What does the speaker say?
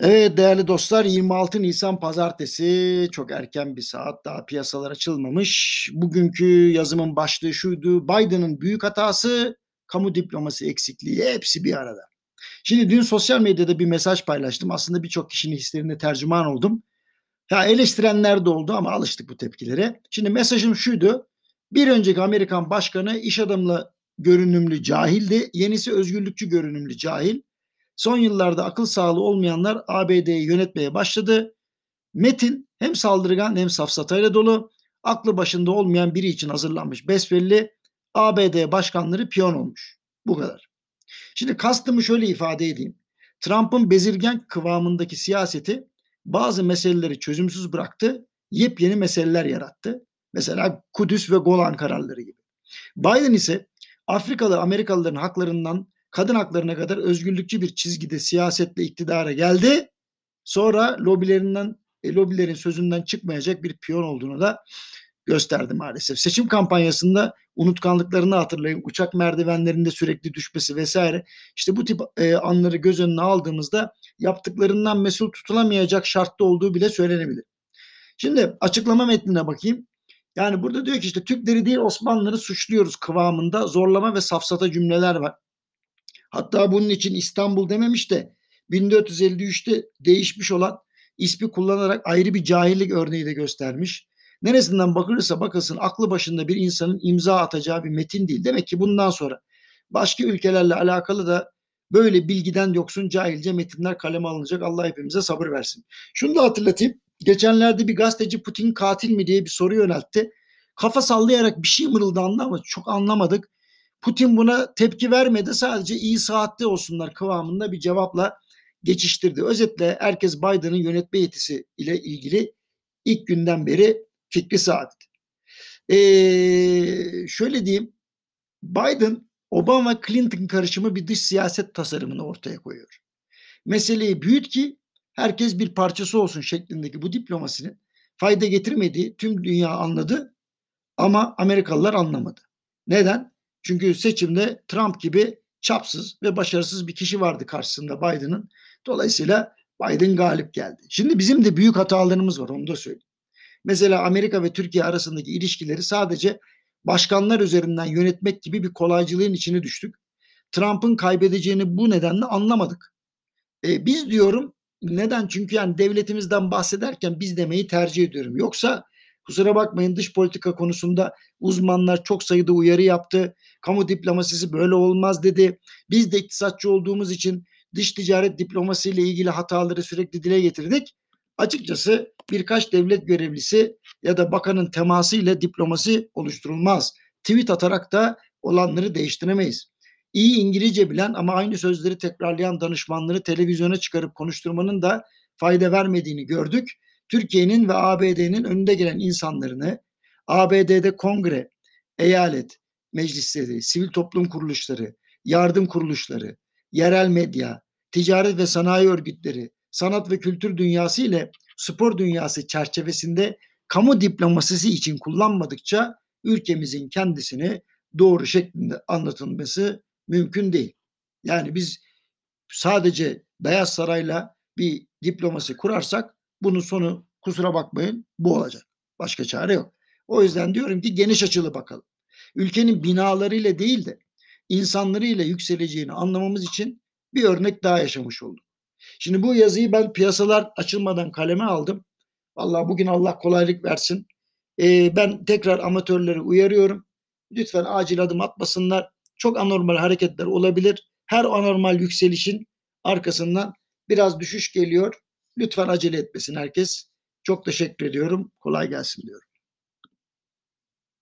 Evet değerli dostlar 26 Nisan Pazartesi çok erken bir saat daha piyasalar açılmamış. Bugünkü yazımın başlığı şuydu Biden'ın büyük hatası kamu diplomasi eksikliği hepsi bir arada. Şimdi dün sosyal medyada bir mesaj paylaştım. Aslında birçok kişinin hislerine tercüman oldum. Ya eleştirenler de oldu ama alıştık bu tepkilere. Şimdi mesajım şuydu. Bir önceki Amerikan başkanı iş adamlı görünümlü cahildi. Yenisi özgürlükçü görünümlü cahil. Son yıllarda akıl sağlığı olmayanlar ABD'yi yönetmeye başladı. Metin hem saldırgan hem safsatayla dolu. Aklı başında olmayan biri için hazırlanmış besbelli ABD başkanları piyon olmuş. Bu kadar. Şimdi kastımı şöyle ifade edeyim. Trump'ın bezirgen kıvamındaki siyaseti bazı meseleleri çözümsüz bıraktı, yepyeni meseleler yarattı. Mesela Kudüs ve Golan kararları gibi. Biden ise Afrikalı Amerikalıların haklarından kadın haklarına kadar özgürlükçü bir çizgide siyasetle iktidara geldi. Sonra lobilerinden e, lobilerin sözünden çıkmayacak bir piyon olduğunu da gösterdi maalesef. Seçim kampanyasında unutkanlıklarını hatırlayın. Uçak merdivenlerinde sürekli düşmesi vesaire. İşte bu tip e, anları göz önüne aldığımızda yaptıklarından mesul tutulamayacak şartta olduğu bile söylenebilir. Şimdi açıklama metnine bakayım. Yani burada diyor ki işte Türkleri değil Osmanlıları suçluyoruz kıvamında zorlama ve safsata cümleler var. Hatta bunun için İstanbul dememiş de 1453'te değişmiş olan ismi kullanarak ayrı bir cahillik örneği de göstermiş. Neresinden bakılırsa bakılsın aklı başında bir insanın imza atacağı bir metin değil. Demek ki bundan sonra başka ülkelerle alakalı da böyle bilgiden yoksun cahilce metinler kaleme alınacak. Allah hepimize sabır versin. Şunu da hatırlatayım. Geçenlerde bir gazeteci Putin katil mi diye bir soru yöneltti. Kafa sallayarak bir şey mırıldandı ama çok anlamadık. Putin buna tepki vermedi. Sadece iyi saatte olsunlar kıvamında bir cevapla geçiştirdi. Özetle herkes Biden'ın yönetme yetisi ile ilgili ilk günden beri fikri sabit. Ee, şöyle diyeyim. Biden Obama Clinton karışımı bir dış siyaset tasarımını ortaya koyuyor. Meseleyi büyüt ki herkes bir parçası olsun şeklindeki bu diplomasinin fayda getirmediği tüm dünya anladı ama Amerikalılar anlamadı. Neden? Çünkü seçimde Trump gibi çapsız ve başarısız bir kişi vardı karşısında Biden'ın. Dolayısıyla Biden galip geldi. Şimdi bizim de büyük hatalarımız var onu da söyleyeyim. Mesela Amerika ve Türkiye arasındaki ilişkileri sadece başkanlar üzerinden yönetmek gibi bir kolaycılığın içine düştük. Trump'ın kaybedeceğini bu nedenle anlamadık. E, biz diyorum neden? Çünkü yani devletimizden bahsederken biz demeyi tercih ediyorum. Yoksa kusura bakmayın dış politika konusunda uzmanlar çok sayıda uyarı yaptı. Kamu diplomasisi böyle olmaz dedi. Biz de iktisatçı olduğumuz için dış ticaret diplomasiyle ilgili hataları sürekli dile getirdik. Açıkçası birkaç devlet görevlisi ya da bakanın teması ile diplomasi oluşturulmaz. Tweet atarak da olanları değiştiremeyiz. İyi İngilizce bilen ama aynı sözleri tekrarlayan danışmanları televizyona çıkarıp konuşturmanın da fayda vermediğini gördük. Türkiye'nin ve ABD'nin önünde gelen insanlarını ABD'de kongre, eyalet, meclisleri, sivil toplum kuruluşları, yardım kuruluşları, yerel medya, ticaret ve sanayi örgütleri, sanat ve kültür dünyası ile spor dünyası çerçevesinde kamu diplomasisi için kullanmadıkça ülkemizin kendisini doğru şeklinde anlatılması mümkün değil. Yani biz sadece Beyaz Saray'la bir diplomasi kurarsak bunun sonu kusura bakmayın bu olacak. Başka çare yok. O yüzden diyorum ki geniş açılı bakalım. Ülkenin binalarıyla değil de insanlarıyla yükseleceğini anlamamız için bir örnek daha yaşamış olduk. Şimdi bu yazıyı ben piyasalar açılmadan kaleme aldım. Vallahi bugün Allah kolaylık versin. Ee, ben tekrar amatörleri uyarıyorum. Lütfen acil adım atmasınlar. Çok anormal hareketler olabilir. Her anormal yükselişin arkasından biraz düşüş geliyor. Lütfen acele etmesin herkes. Çok teşekkür ediyorum. Kolay gelsin diyorum.